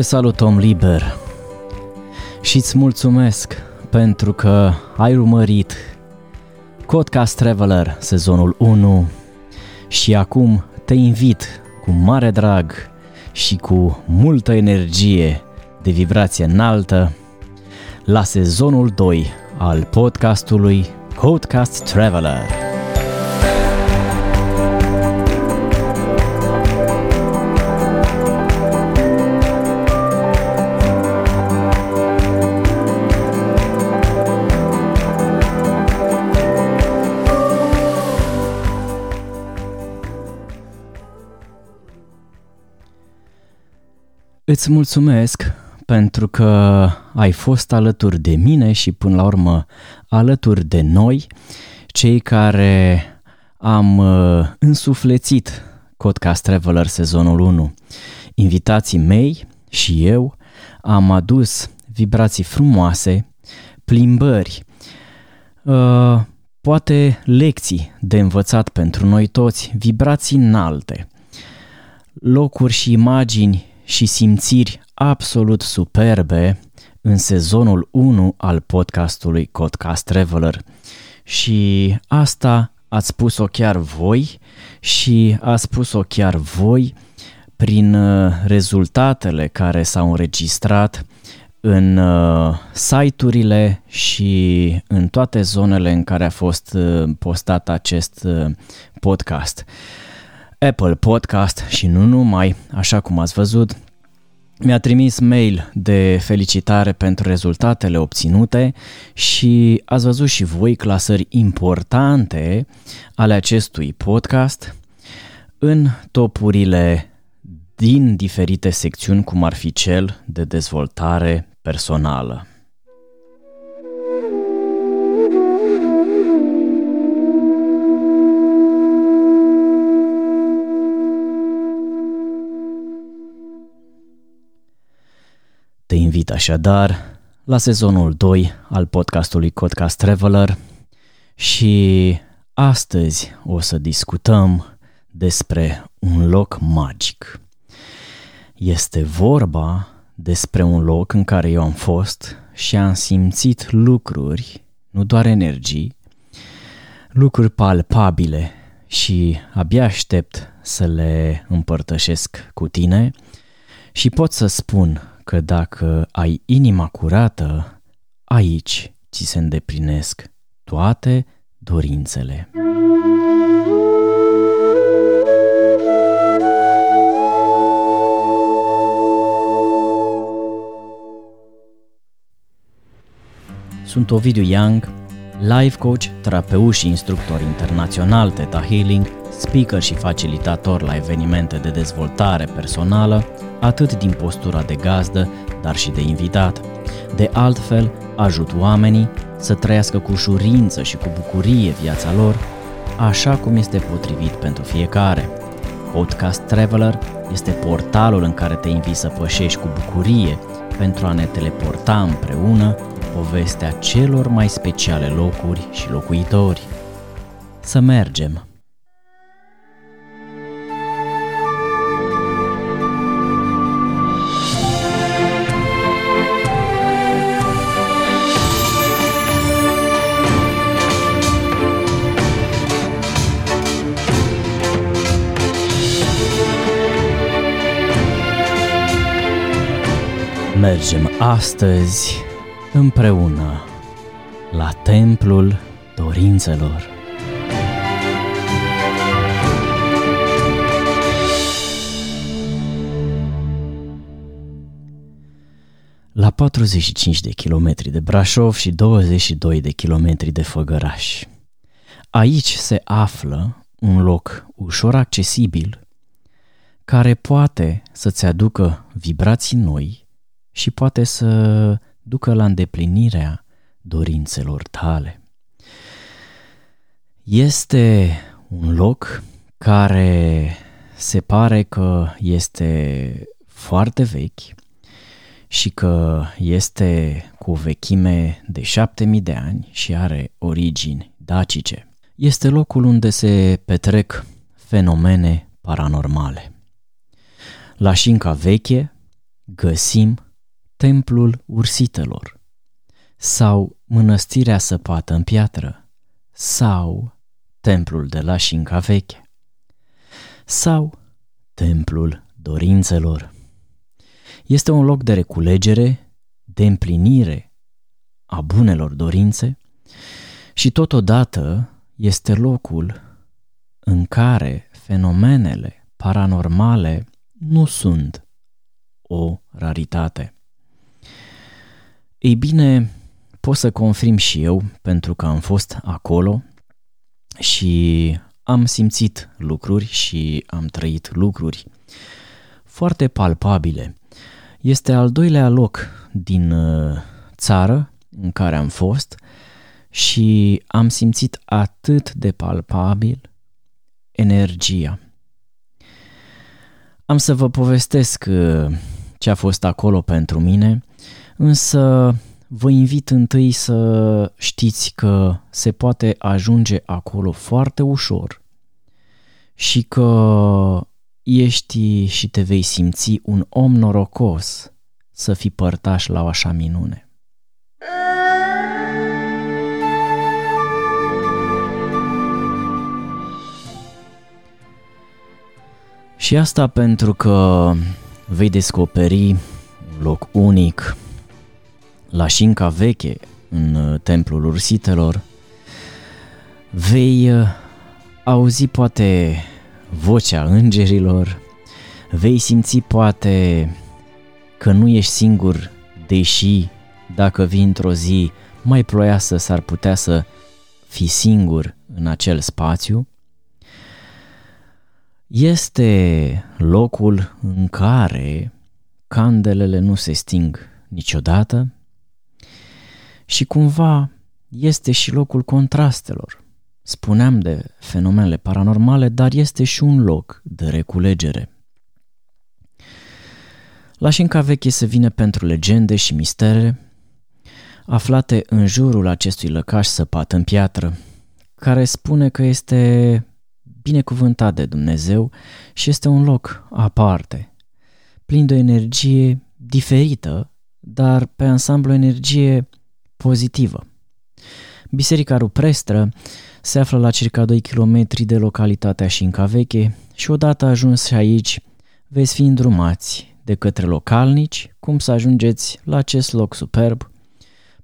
Te salut om liber și îți mulțumesc pentru că ai urmărit Codcast Traveler sezonul 1 și acum te invit cu mare drag și cu multă energie de vibrație înaltă la sezonul 2 al podcastului Codecast Traveler. Îți mulțumesc pentru că ai fost alături de mine și până la urmă alături de noi, cei care am uh, însuflețit Codcast Traveler sezonul 1. Invitații mei și eu am adus vibrații frumoase, plimbări, uh, poate lecții de învățat pentru noi toți, vibrații înalte, locuri și imagini și simțiri absolut superbe în sezonul 1 al podcastului Codcast Traveler. Și asta ați spus-o chiar voi și ați spus-o chiar voi prin uh, rezultatele care s-au înregistrat în uh, site-urile și în toate zonele în care a fost uh, postat acest podcast. Apple Podcast și nu numai, așa cum ați văzut, mi-a trimis mail de felicitare pentru rezultatele obținute și ați văzut și voi clasări importante ale acestui podcast în topurile din diferite secțiuni, cum ar fi cel de dezvoltare personală. Te invit așadar la sezonul 2 al podcastului Codcast Traveler și astăzi o să discutăm despre un loc magic. Este vorba despre un loc în care eu am fost și am simțit lucruri, nu doar energii, lucruri palpabile și abia aștept să le împărtășesc cu tine și pot să spun că dacă ai inima curată, aici ți se îndeplinesc toate dorințele. Sunt Ovidiu Young, life coach, terapeut și instructor internațional Theta Healing, speaker și facilitator la evenimente de dezvoltare personală, atât din postura de gazdă, dar și de invitat. De altfel, ajut oamenii să trăiască cu ușurință și cu bucurie viața lor, așa cum este potrivit pentru fiecare. Podcast Traveler este portalul în care te invit să pășești cu bucurie pentru a ne teleporta împreună povestea celor mai speciale locuri și locuitori. Să mergem! Mergem astăzi împreună la Templul Dorințelor. La 45 de kilometri de Brașov și 22 de kilometri de Făgăraș. Aici se află un loc ușor accesibil care poate să-ți aducă vibrații noi și poate să ducă la îndeplinirea dorințelor tale. Este un loc care se pare că este foarte vechi și că este cu o vechime de șapte mii de ani și are origini dacice. Este locul unde se petrec fenomene paranormale. La Șinca Veche găsim templul ursitelor sau mănăstirea săpată în piatră sau templul de la Șinca Veche sau templul dorințelor. Este un loc de reculegere, de împlinire a bunelor dorințe și totodată este locul în care fenomenele paranormale nu sunt o raritate. Ei bine, pot să confirm și eu, pentru că am fost acolo și am simțit lucruri și am trăit lucruri foarte palpabile. Este al doilea loc din uh, țară în care am fost și am simțit atât de palpabil energia. Am să vă povestesc uh, ce a fost acolo pentru mine, însă vă invit întâi să știți că se poate ajunge acolo foarte ușor și că ești și te vei simți un om norocos să fii părtaș la o așa minune. Și asta pentru că vei descoperi un loc unic la Șinca Veche, în uh, templul ursitelor, vei uh, auzi poate vocea îngerilor, vei simți poate că nu ești singur, deși dacă vii într-o zi mai ploiasă s-ar putea să fii singur în acel spațiu, este locul în care candelele nu se sting niciodată și cumva este și locul contrastelor. Spuneam de fenomenele paranormale, dar este și un loc de reculegere. La Șinca Veche se vine pentru legende și mistere aflate în jurul acestui lăcaș săpat în piatră, care spune că este binecuvântat de Dumnezeu și este un loc aparte, plin de o energie diferită, dar pe ansamblu energie pozitivă. Biserica Ruprestră se află la circa 2 km de localitatea Șinca Veche și odată ajuns și aici veți fi îndrumați de către localnici cum să ajungeți la acest loc superb,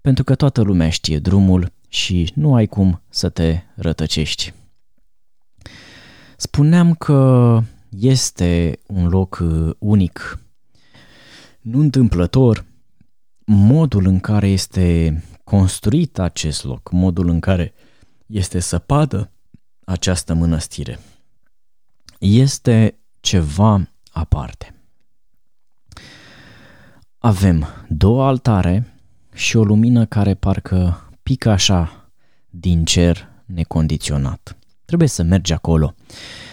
pentru că toată lumea știe drumul și nu ai cum să te rătăcești. Spuneam că este un loc uh, unic, nu întâmplător, modul în care este construit acest loc, modul în care este săpadă această mănăstire, este ceva aparte. Avem două altare și o lumină care parcă pică așa din cer necondiționat. Trebuie să mergi acolo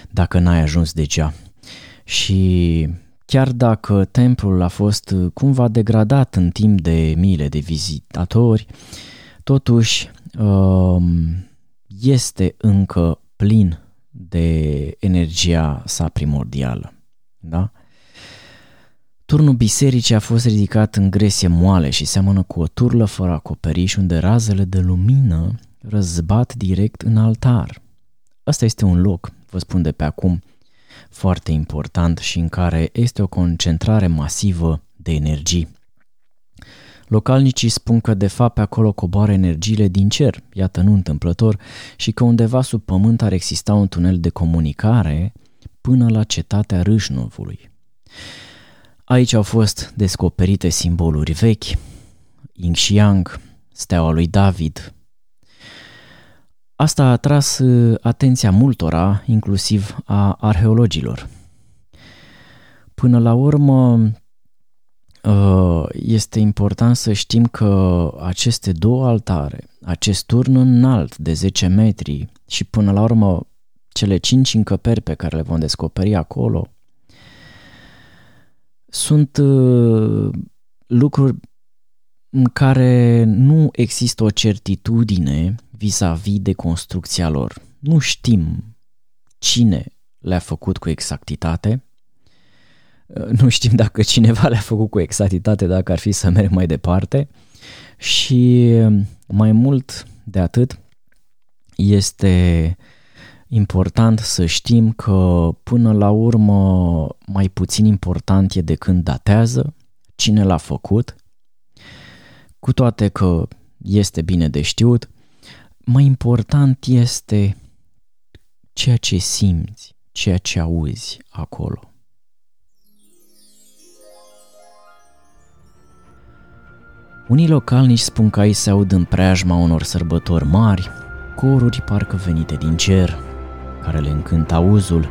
dacă n-ai ajuns deja. Și chiar dacă templul a fost cumva degradat în timp de miile de vizitatori, totuși um, este încă plin de energia sa primordială. Da? Turnul bisericii a fost ridicat în gresie moale și seamănă cu o turlă fără acoperiș unde razele de lumină răzbat direct în altar. Ăsta este un loc, vă spun de pe acum, foarte important și în care este o concentrare masivă de energii. Localnicii spun că de fapt pe acolo coboară energiile din cer, iată nu întâmplător, și că undeva sub pământ ar exista un tunel de comunicare până la cetatea Râșnovului. Aici au fost descoperite simboluri vechi, Ying și Yang, steaua lui David, Asta a atras uh, atenția multora, inclusiv a arheologilor. Până la urmă, uh, este important să știm că aceste două altare, acest turn înalt de 10 metri și până la urmă cele cinci încăperi pe care le vom descoperi acolo, sunt uh, lucruri în care nu există o certitudine vis-a-vis de construcția lor. Nu știm cine le-a făcut cu exactitate, nu știm dacă cineva le-a făcut cu exactitate, dacă ar fi să merg mai departe și mai mult de atât este important să știm că până la urmă mai puțin important e de când datează, cine l-a făcut, cu toate că este bine de știut, mai important este ceea ce simți, ceea ce auzi acolo. Unii localnici spun că aici se aud în preajma unor sărbători mari, coruri parcă venite din cer, care le încântă auzul,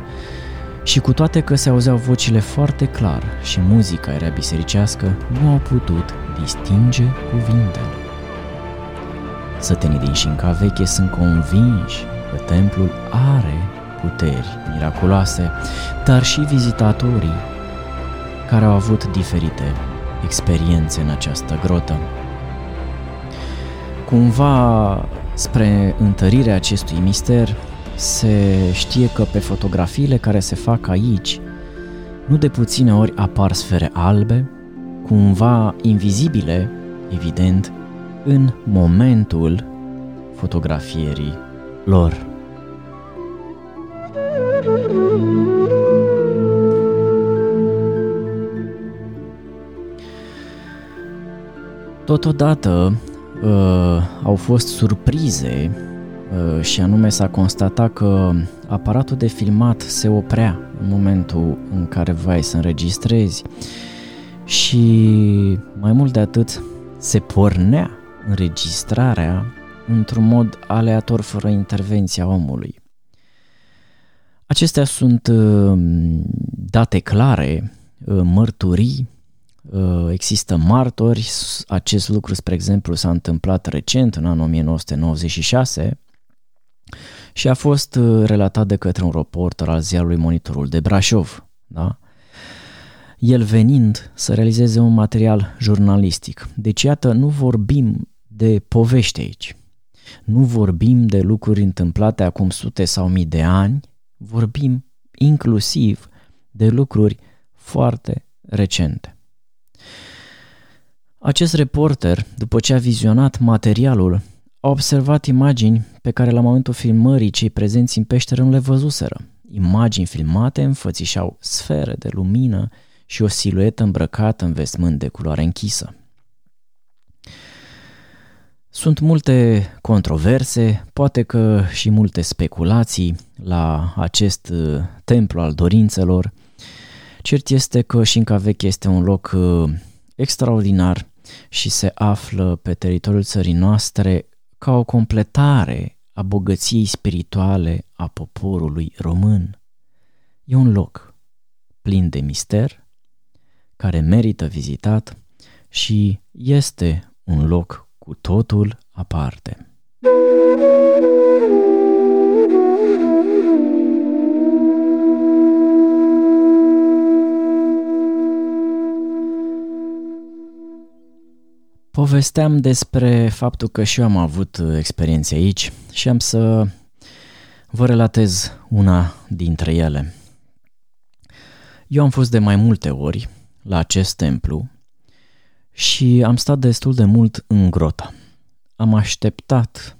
și cu toate că se auzeau vocile foarte clar și muzica era bisericească, nu au putut distinge cuvintele. Sătenii din Șinca Veche sunt convinși că templul are puteri miraculoase, dar și vizitatorii care au avut diferite experiențe în această grotă. Cumva, spre întărirea acestui mister, se știe că pe fotografiile care se fac aici, nu de puține ori apar sfere albe, cumva invizibile, evident, în momentul fotografierii lor. Totodată uh, au fost surprize uh, și anume s-a constatat că aparatul de filmat se oprea în momentul în care vrei să înregistrezi și mai mult de atât se pornea înregistrarea într-un mod aleator fără intervenția omului. Acestea sunt uh, date clare, uh, mărturii, uh, există martori, acest lucru, spre exemplu, s-a întâmplat recent, în anul 1996, și a fost relatat de către un reporter al ziarului Monitorul de Brașov. Da? El venind să realizeze un material jurnalistic. Deci, iată, nu vorbim de povești aici. Nu vorbim de lucruri întâmplate acum sute sau mii de ani, vorbim inclusiv de lucruri foarte recente. Acest reporter, după ce a vizionat materialul, a observat imagini pe care la momentul filmării cei prezenți în peșteră nu le văzuseră. Imagini filmate înfățișau sfere de lumină și o siluetă îmbrăcată în vestmânt de culoare închisă. Sunt multe controverse, poate că și multe speculații la acest uh, templu al dorințelor. Cert este că Șinca Veche este un loc uh, extraordinar și se află pe teritoriul țării noastre ca o completare a bogăției spirituale a poporului român. E un loc plin de mister, care merită vizitat și este un loc cu totul aparte. Povesteam despre faptul că și eu am avut experiențe aici și am să vă relatez una dintre ele. Eu am fost de mai multe ori la acest templu și am stat destul de mult în grotă. Am așteptat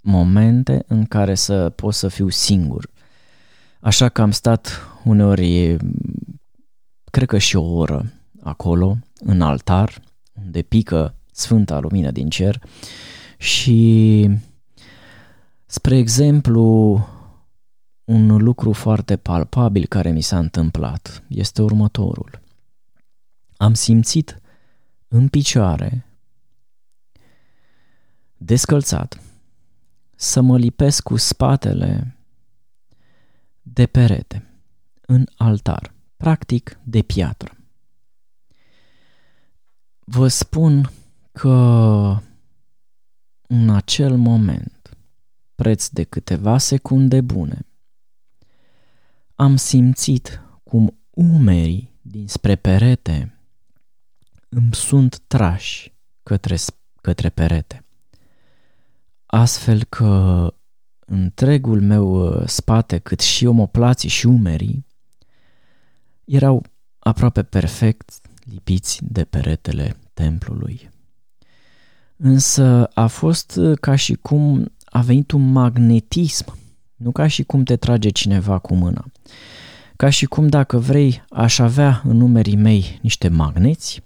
momente în care să pot să fiu singur. Așa că am stat uneori, cred că și o oră acolo, în altar, unde pică Sfânta Lumină din cer și, spre exemplu, un lucru foarte palpabil care mi s-a întâmplat este următorul. Am simțit în picioare, descălțat, să mă lipesc cu spatele de perete, în altar, practic de piatră. Vă spun că în acel moment, preț de câteva secunde bune, am simțit cum umerii dinspre perete îmi sunt trași către, către perete. Astfel că întregul meu uh, spate, cât și omoplații și umerii, erau aproape perfect lipiți de peretele templului. Însă a fost ca și cum a venit un magnetism, nu ca și cum te trage cineva cu mâna. Ca și cum dacă vrei aș avea în numerii mei niște magneți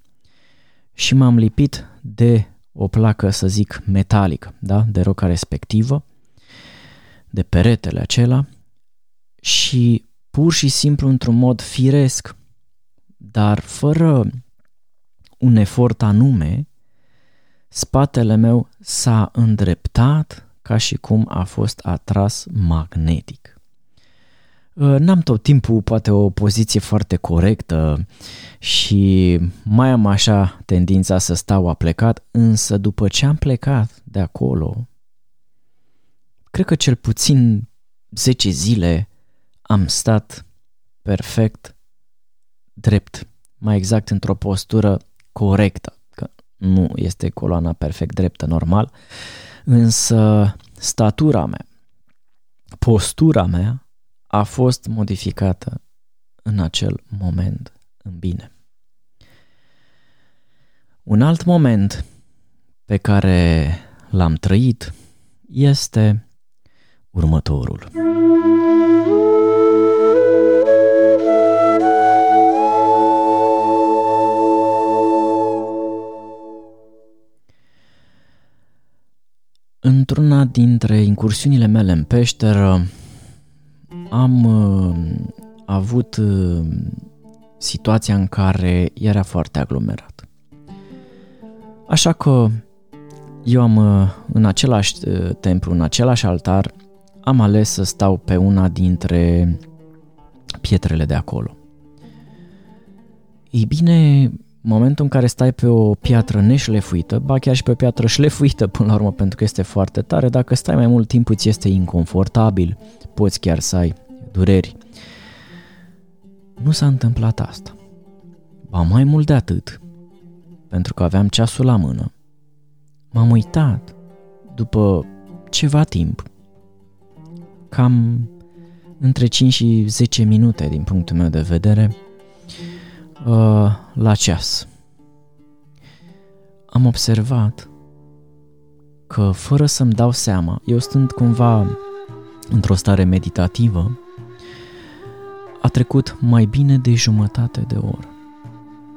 și m-am lipit de o placă, să zic, metalică, da? de roca respectivă, de peretele acela și pur și simplu într-un mod firesc, dar fără un efort anume, spatele meu s-a îndreptat ca și cum a fost atras magnetic. Uh, n-am tot timpul poate o poziție foarte corectă și mai am așa tendința să stau a plecat, însă după ce am plecat de acolo, cred că cel puțin 10 zile am stat perfect drept, mai exact într-o postură corectă, că nu este coloana perfect dreptă normal, însă statura mea, postura mea a fost modificată în acel moment în bine. Un alt moment pe care l-am trăit este următorul. Într-una dintre incursiunile mele în peșteră am uh, avut uh, situația în care era foarte aglomerat. Așa că eu am uh, în același uh, templu, în același altar, am ales să stau pe una dintre pietrele de acolo. Ei bine, momentul în care stai pe o piatră neșlefuită, ba chiar și pe o piatră șlefuită până la urmă pentru că este foarte tare, dacă stai mai mult timp îți este inconfortabil, poți chiar să ai dureri. Nu s-a întâmplat asta. Ba mai mult de atât, pentru că aveam ceasul la mână, m-am uitat după ceva timp, cam între 5 și 10 minute din punctul meu de vedere, uh, la ceas. Am observat că fără să-mi dau seama, eu stând cumva într-o stare meditativă, a trecut mai bine de jumătate de oră.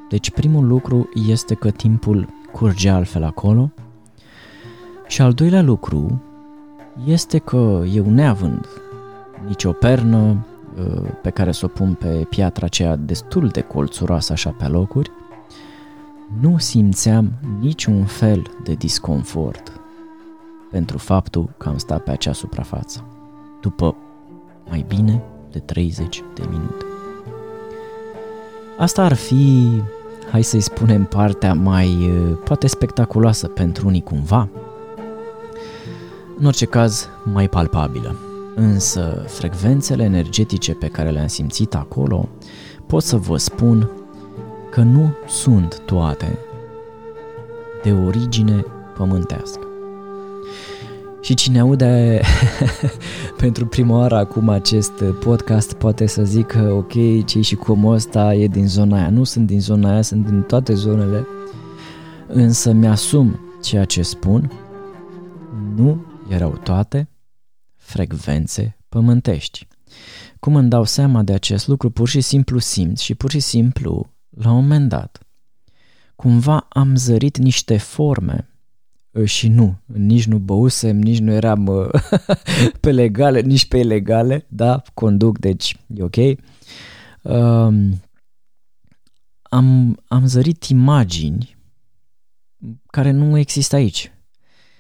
Deci primul lucru este că timpul curge altfel acolo și al doilea lucru este că eu neavând nicio pernă uh, pe care să o pun pe piatra aceea destul de colțuroasă așa pe locuri, nu simțeam niciun fel de disconfort pentru faptul că am stat pe acea suprafață, după mai bine de 30 de minute. Asta ar fi, hai să-i spunem, partea mai uh, poate spectaculoasă pentru unii cumva, în orice caz mai palpabilă. Însă frecvențele energetice pe care le-am simțit acolo pot să vă spun că nu sunt toate de origine pământească. Și cine aude pentru prima oară acum acest podcast poate să zică ok, cei și cum ăsta e din zona aia. Nu sunt din zona aia, sunt din toate zonele, însă mi-asum ceea ce spun, nu erau toate frecvențe pământești. Cum îmi dau seama de acest lucru, pur și simplu simt și pur și simplu, la un moment dat, cumva am zărit niște forme și nu, nici nu băusem, nici nu eram pe legale, nici pe ilegale, da, conduc, deci e ok. Um, am, am zărit imagini care nu există aici.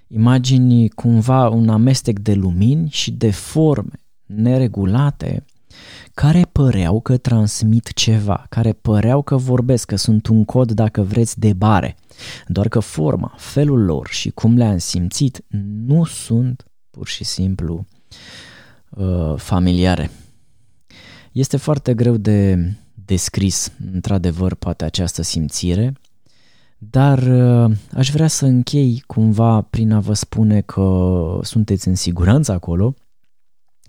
Imagini cumva un amestec de lumini și de forme neregulate care păreau că transmit ceva, care păreau că vorbesc, că sunt un cod, dacă vreți, de bare. Doar că forma, felul lor și cum le-am simțit nu sunt pur și simplu uh, familiare. Este foarte greu de descris, într-adevăr, poate această simțire, dar uh, aș vrea să închei cumva prin a vă spune că sunteți în siguranță acolo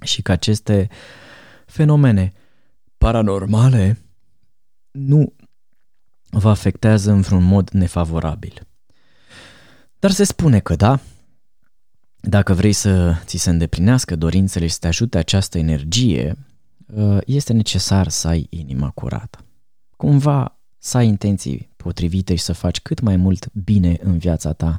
și că aceste fenomene paranormale nu vă afectează în vreun mod nefavorabil. Dar se spune că da, dacă vrei să ți se îndeplinească dorințele și să te ajute această energie, uh, este necesar să ai inima curată. Cumva să ai intenții potrivite și să faci cât mai mult bine în viața ta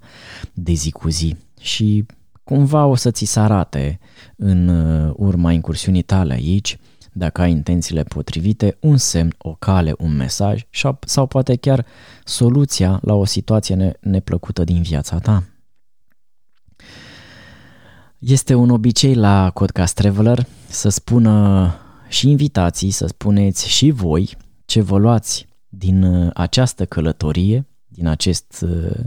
de zi cu zi și cumva o să ți se arate în uh, urma incursiunii tale aici, dacă ai intențiile potrivite, un semn, o cale, un mesaj sau poate chiar soluția la o situație neplăcută din viața ta. Este un obicei la Codcast Traveler să spună și invitații, să spuneți și voi ce vă luați din uh, această călătorie, din acest uh,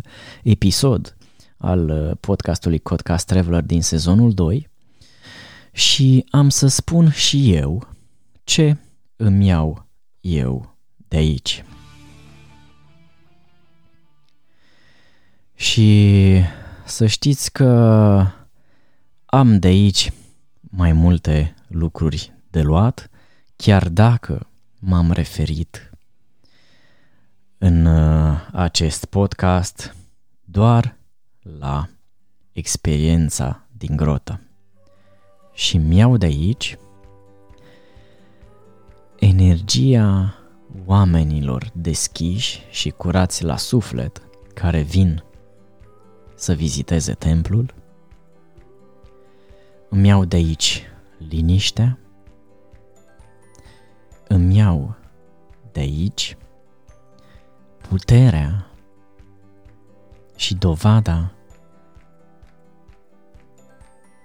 episod al uh, podcastului Codcast Traveler din sezonul 2 și am să spun și eu ce îmi iau eu de aici. Și să știți că am de aici mai multe lucruri de luat, chiar dacă m-am referit în uh, acest podcast doar la experiența din grotă. Și mi-au de aici energia oamenilor deschiși și curați la suflet care vin să viziteze templul, îmi iau de aici liniștea, îmi iau de aici puterea și dovada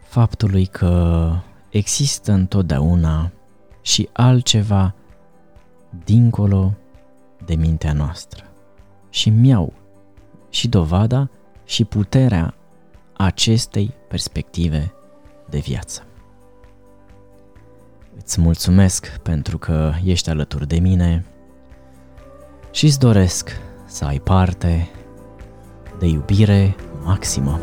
faptului că există întotdeauna și altceva dincolo de mintea noastră. Și mi-au și dovada și puterea acestei perspective de viață. Îți mulțumesc pentru că ești alături de mine și îți doresc să ai parte de iubire maximă.